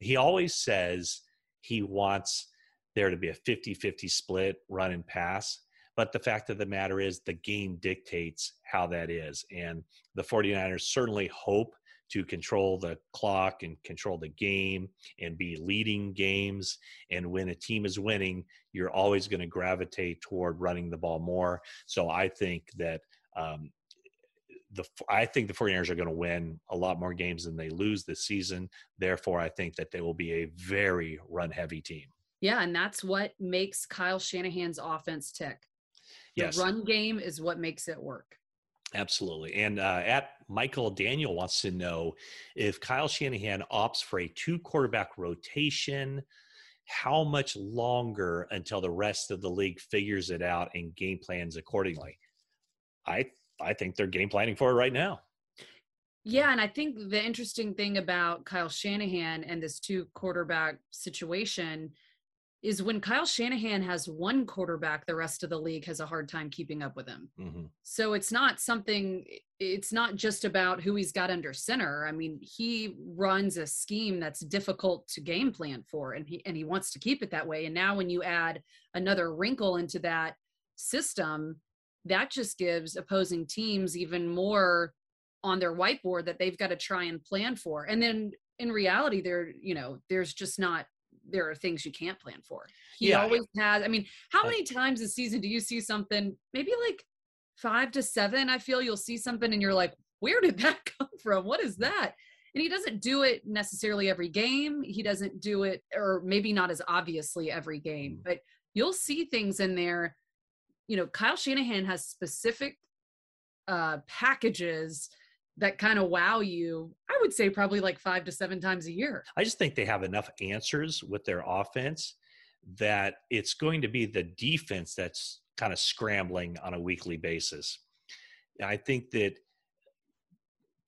He always says he wants there to be a 50 50 split run and pass. But the fact of the matter is, the game dictates how that is. And the 49ers certainly hope to control the clock and control the game and be leading games. And when a team is winning, you're always going to gravitate toward running the ball more. So I think that um, the I think the 49ers are going to win a lot more games than they lose this season. Therefore, I think that they will be a very run heavy team. Yeah, and that's what makes Kyle Shanahan's offense tick. The yes. run game is what makes it work. Absolutely. And uh, at Michael Daniel wants to know if Kyle Shanahan opts for a two quarterback rotation, how much longer until the rest of the league figures it out and game plans accordingly? I I think they're game planning for it right now. Yeah, and I think the interesting thing about Kyle Shanahan and this two quarterback situation is when Kyle Shanahan has one quarterback, the rest of the league has a hard time keeping up with him. Mm-hmm. So it's not something, it's not just about who he's got under center. I mean, he runs a scheme that's difficult to game plan for, and he and he wants to keep it that way. And now when you add another wrinkle into that system, that just gives opposing teams even more on their whiteboard that they've got to try and plan for. And then in reality, there, you know, there's just not there are things you can't plan for. He yeah. always has. I mean, how many times this season do you see something? Maybe like five to seven. I feel you'll see something and you're like, where did <laughs> that come from? What is that? And he doesn't do it necessarily every game. He doesn't do it, or maybe not as obviously every game, mm. but you'll see things in there you know, Kyle Shanahan has specific uh, packages that kind of wow you. I would say probably like five to seven times a year. I just think they have enough answers with their offense that it's going to be the defense that's kind of scrambling on a weekly basis. I think that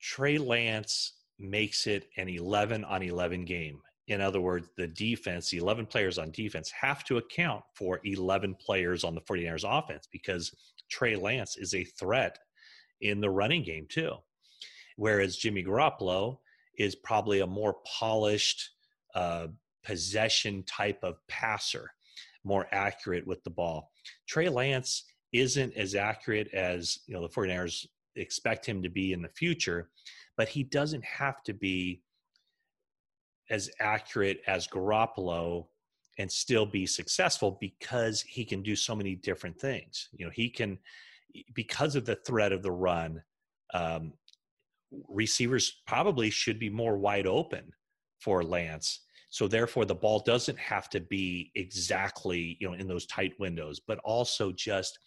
Trey Lance makes it an 11 on 11 game. In other words, the defense, the 11 players on defense, have to account for 11 players on the 49ers offense because Trey Lance is a threat in the running game, too. Whereas Jimmy Garoppolo is probably a more polished uh, possession type of passer, more accurate with the ball. Trey Lance isn't as accurate as you know the 49ers expect him to be in the future, but he doesn't have to be as accurate as Garoppolo and still be successful because he can do so many different things. You know, he can because of the threat of the run. Um, receivers probably should be more wide open for Lance. So therefore, the ball doesn't have to be exactly you know in those tight windows, but also just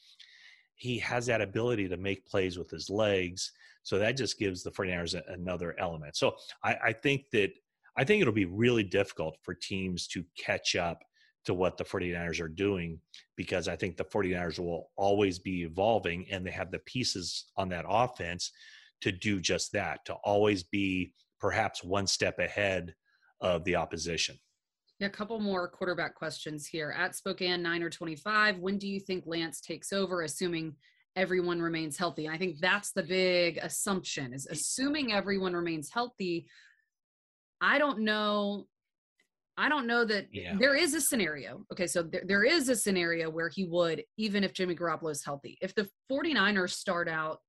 he has that ability to make plays with his legs. So that just gives the 49ers another element. So I, I think that I think it'll be really difficult for teams to catch up to what the 49ers are doing because I think the 49ers will always be evolving and they have the pieces on that offense to do just that, to always be perhaps one step ahead of the opposition. Yeah, a couple more quarterback questions here. At Spokane 9 or 25, when do you think Lance takes over, assuming everyone remains healthy? I think that's the big assumption is assuming everyone remains healthy. I don't know. I don't know that Yeah. there is a scenario. Okay, so there, there is a scenario where he would, even if Jimmy Garoppolo is healthy. If the 49ers start out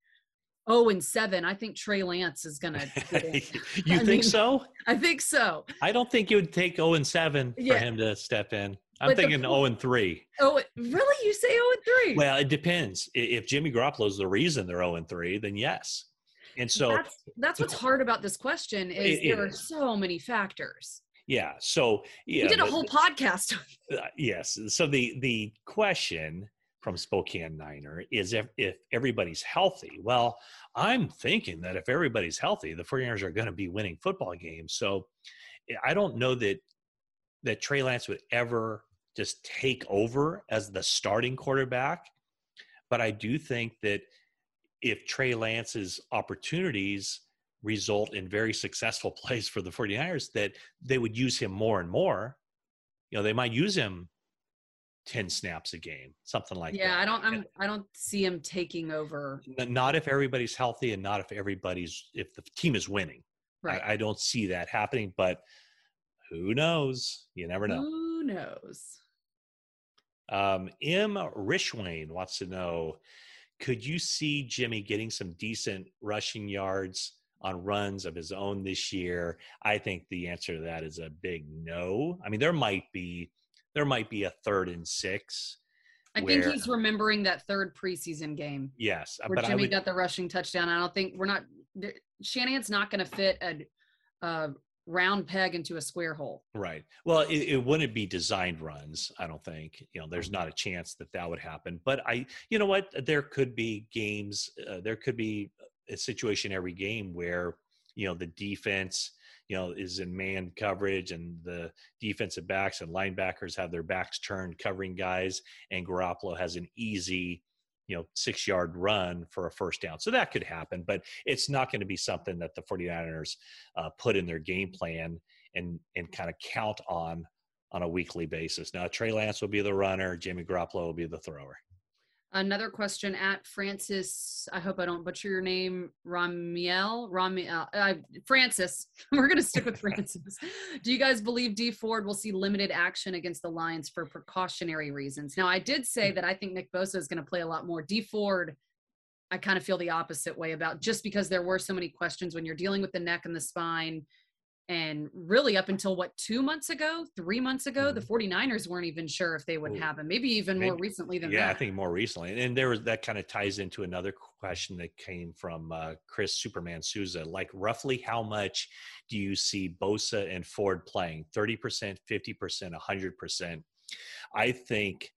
0 and 7, I think Trey Lance is going <laughs> <laughs> to. you think mean- so? <laughs> I think so. I don't think it would take 0 and 7 for him to step in. I'm But thinking po- 0 and 3. Oh, really? You say 0 and 3? Well, it depends. If Jimmy Garoppolo is the reason they're 0 and 3, then yes. And so, that's that's what's hard about this question is It- it there are so many factors. yeah. So, yeah. we did a but- whole podcast. Uh, yes. So the the question from Spokane Niner is if if everybody's healthy. Well, I'm thinking that if everybody's healthy, the 49ers are going to be winning football games. So eh, I don't know that that Trey Lance would ever just take over as the starting quarterback, but I do think that if Trey Lance's opportunities result in very successful <laughs> plays for the 49ers that they would use him more and more you know they might use him 10 snaps a game something like yeah, that yeah I don't I'm I don't see him taking over. not if everybody's healthy and not if everybody's if the team is winning Right. I, I don't see that happening but who knows you never know Who knows? Um, M. Rishwain wants to know Could you see Jimmy getting some decent rushing yards on runs of his own this year? I think the answer to that is a big no. I mean, there might be there might be a third and six. I think he's remembering that third preseason game Yes, where but Jimmy would, got the rushing touchdown. I don't think we're not Shanahan's not going to fit a, a round peg into a square hole. Right. Well, it, it wouldn't be designed runs. I don't think. You know, there's not a chance that that would happen. But I, you know what? There could be games. Uh, there could be a situation every game where you know the defense, you know, is in man coverage, and the defensive backs and linebackers have their backs turned covering guys, and Garoppolo has an easy. You know, six yard run for a first down. So that could happen, but it's not going to be something that the 49ers uh, put in their game plan and and kind of count on on a weekly basis. Now Trey Lance will be the runner, Jimmy Garoppolo will be the thrower. Another question at Francis. I hope I don't butcher your name. Ramiel. Ramiel. Uh, Francis. <laughs> We're gonna stick with <laughs> Francis. Do you guys believe Dee Ford will see limited action against the Lions for precautionary reasons? Now, I did say that I think Nick Bosa is going to play a lot more. Dee Ford. I kind of feel the opposite way about just because there were so many questions when you're dealing with the neck and the spine. And really, up until what, two months ago, three months ago, the 49ers weren't even sure if they would Ooh. have him. Maybe even more recently than that. Yeah, that. I think more recently, and there was that kind of ties into another question that came from uh, Chris Superman Souza. Like, roughly how much do you see Bosa and Ford playing? Thirty percent, fifty percent, hundred percent. I think,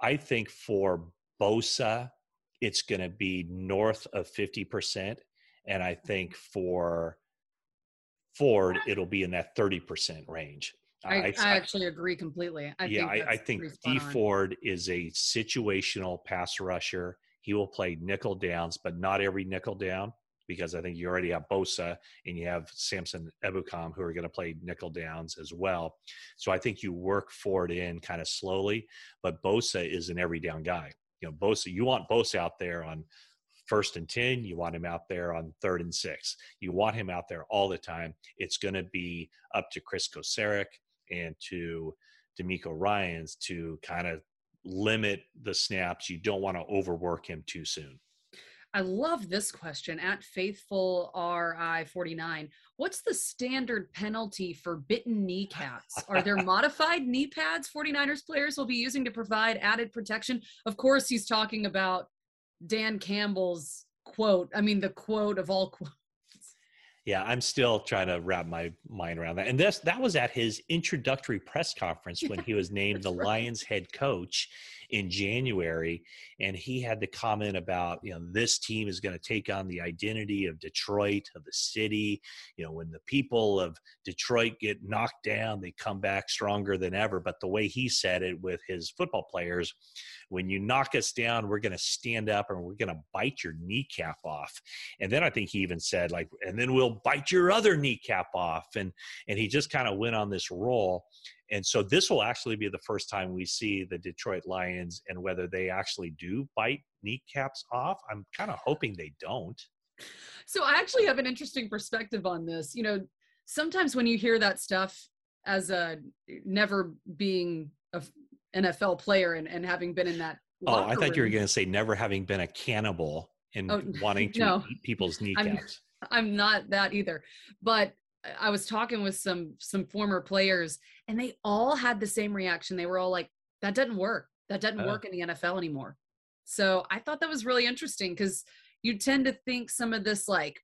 I think for Bosa, it's going to be north of fifty percent, and I think for Ford, it'll be in that thirty percent range. Uh, I, I, I- actually agree completely. I yeah, think I, I think Dee Ford is a situational pass rusher. He will play nickel downs, but not every nickel down because I think you already have Bosa and you have Samson Ebukam who are going to play nickel downs as well. So I think you work Ford in kind of slowly, but Bosa is an every down guy. You know, Bosa, you want Bosa out there on first and 10, you want him out there on third and six. You want him out there all the time. It's going to be up to Kris Kocurek and to DeMeco Ryans to kind of limit the snaps. You don't want to overwork him too soon. I love this question at Faithful RI49. What's the standard penalty for bitten kneecaps? Are there <laughs> modified knee pads 49ers players will be using to provide added protection? Of course, he's talking about Dan Campbell's quote. I mean, the quote of all quotes. Yeah, I'm still trying to wrap my mind around that. And this that was at his introductory press conference when he was named the Lions head coach in January, and he had the comment about you know this team is going to take on the identity of Detroit of the city. You know when the people of Detroit get knocked down, they come back stronger than ever. But the way he said it with his football players, when you knock us down, we're going to stand up and we're going to bite your kneecap off. And then I think he even said like, and then we'll bite your other kneecap off. And and he just kind of went on this roll. And so this will actually be the first time we see the Detroit Lions and whether they actually do bite kneecaps off. I'm kind of hoping they don't. So I actually have an interesting perspective on this. You know, sometimes when you hear that stuff as a never being a NFL player and, and having been in that. Oh, I thought room, you were going to say never having been a cannibal and oh, wanting <laughs> to no, eat people's kneecaps. I'm, <laughs> I'm not that either. But I was talking with some some former players and they all had the same reaction. They were all like, that doesn't work. That doesn't uh, work in the NFL anymore. So I thought that was really interesting because you tend to think some of this like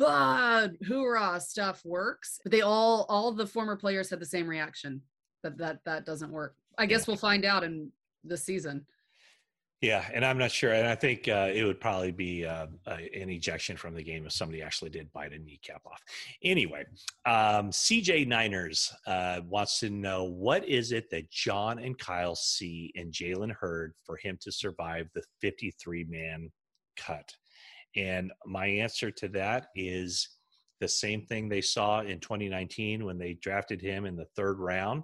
ah, hoorah stuff works. But they all all the former players had the same reaction that that that doesn't work. I guess we'll find out in the season. Yeah, and I'm not sure. And I think uh, it would probably be uh, uh, an ejection from the game if somebody actually did bite a kneecap off. Anyway, um, CJ Niners uh, wants to know what is it that John and Kyle see in Jalen Hurd for him to survive the 53 man cut? And my answer to that is the same thing they saw in 2019 when they drafted him in the third round.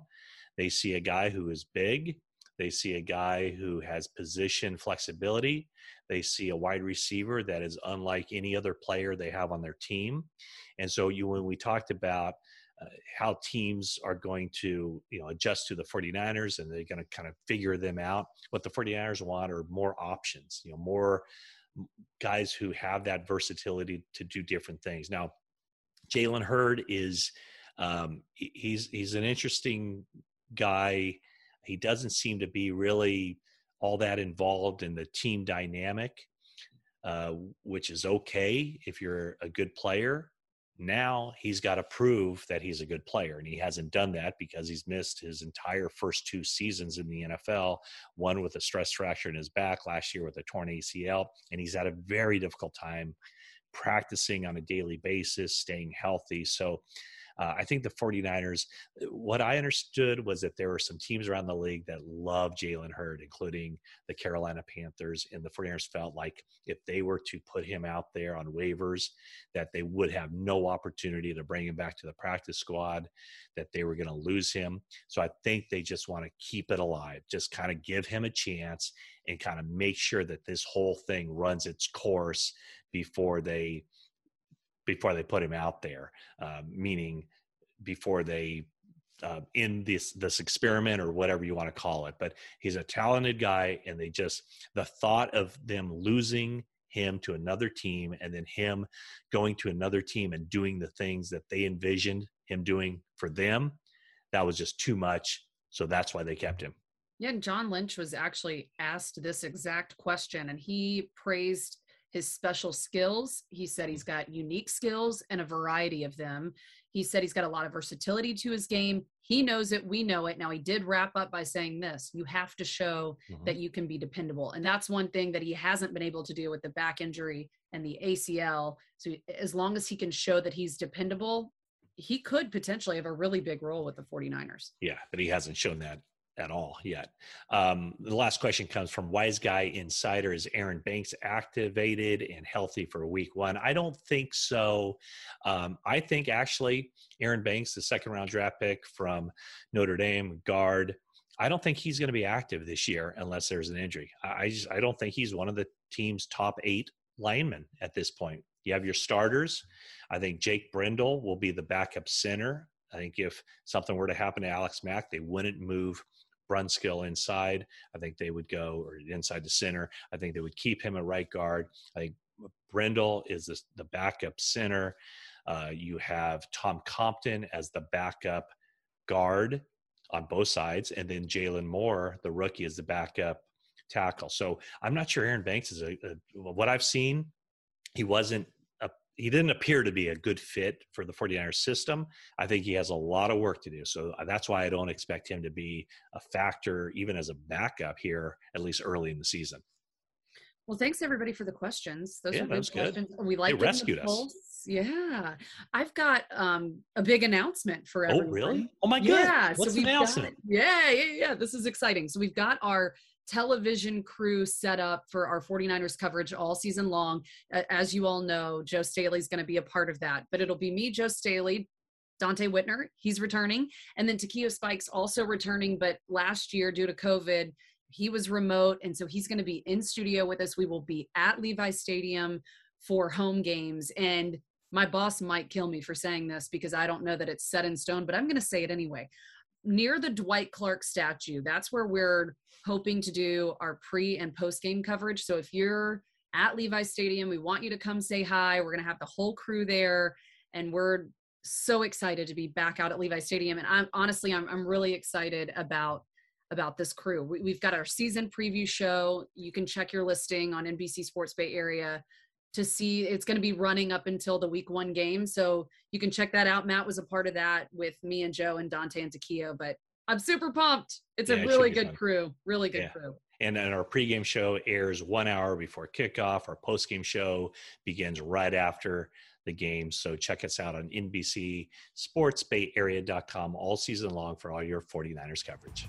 They see a guy who is big, they see a guy who has position flexibility. They see a wide receiver that is unlike any other player they have on their team. And so you when we talked about uh, how teams are going to you know adjust to the 49ers and they're going to kind of figure them out what the 49ers want are more options you know more guys who have that versatility to do different things now jalen hurd is um, he's he's an interesting guy he doesn't seem to be really all that involved in the team dynamic, uh, which is okay if you're a good player. Now he's got to prove that he's a good player, and he hasn't done that because he's missed his entire first two seasons in the NFL. One with a stress fracture in his back, last year with a torn ACL, and he's had a very difficult time practicing on a daily basis, staying healthy. So uh, I think the 49ers, uh, what I understood was that there were some teams around the league that love Jalen Hurd, including the Carolina Panthers. And the 49ers felt like if they were to put him out there on waivers, that they would have no opportunity to bring him back to the practice squad, that they were going to lose him. So I think they just want to keep it alive, just kind of give him a chance and kind of make sure that this whole thing runs its course before they before they put him out there, uh, meaning before they uh, in this this experiment or whatever you want to call it. But he's a talented guy, and they just the thought of them losing him to another team and then him going to another team and doing the things that they envisioned him doing for them that was just too much so that's why they kept him yeah john lynch was actually asked this exact question and he praised his special skills. He said he's got unique skills and a variety of them. He said he's got a lot of versatility to his game. He knows it. We know it. Now, he did wrap up by saying this you have to show mm-hmm. that you can be dependable. And that's one thing that he hasn't been able to do with the back injury and the ACL. So, as long as he can show that he's dependable, he could potentially have a really big role with the 49ers. Yeah, but he hasn't shown that at all yet. Um, the last question comes from Wise Guy Insider. Is Aaron Banks activated and healthy for week one? I don't think so. Um, I think actually Aaron Banks, the second round draft pick from Notre Dame, guard. I don't think he's going to be active this year unless there's an injury. I just I don't think he's one of the team's top eight linemen at this point. You have your starters. I think Jake Brendel will be the backup center. I think if something were to happen to Alex Mack, they wouldn't move Brunskill inside. I think they would go or inside the center. I think they would keep him a right guard. I think Brendel is the, the backup center. Uh, you have Tom Compton as the backup guard on both sides, and then Jaylon Moore, the rookie, is the backup tackle. So I'm not sure Aaron Banks is a, a what I've seen. He wasn't he didn't appear to be a good fit for the 49ers system. I think he has a lot of work to do. So uh, that's why I don't expect him to be a factor even as a backup here, at least early in the season. Well, thanks everybody for the questions. Those Yeah, are good questions. We like They getting the rescued us. Yeah, I've got um, a big announcement for Oh, everyone. really? Oh my god! Yeah, What's the we've announcement? Got, yeah, yeah, yeah. This is exciting. So we've got our television crew set up for our 49ers coverage all season long. As you all know, Joe Staley's going to be a part of that, but it'll be me, Joe Staley, Donte Whitner, he's returning, and then Takeo Spikes also returning. But last year, due to COVID, he was remote, and so he's going to be in studio with us. We will be at Levi Stadium for home games, and my boss might kill me for saying this because I don't know that it's set in stone, but I'm going to say it anyway. Near the Dwight Clark statue, that's where we're hoping to do our pre and post game coverage. So if you're at Levi Stadium, we want you to come say hi. We're going to have the whole crew there, and we're so excited to be back out at Levi Stadium. And I'm honestly, I'm, I'm really excited about about this crew. We, we've got our season preview show. You can check your listing on NBC Sports Bay Area to see it's going to be running up until the week one game. So you can check that out. Matt was a part of that with me and Joe and Donte and Takeo, but I'm super pumped. It's Yeah, a really be good fun. crew, really good Yeah. crew. And then our pregame show airs one hour before kickoff. Our postgame show begins right after the game. So check us out on NBC sportsbayarea.com all season long for all your 49ers coverage.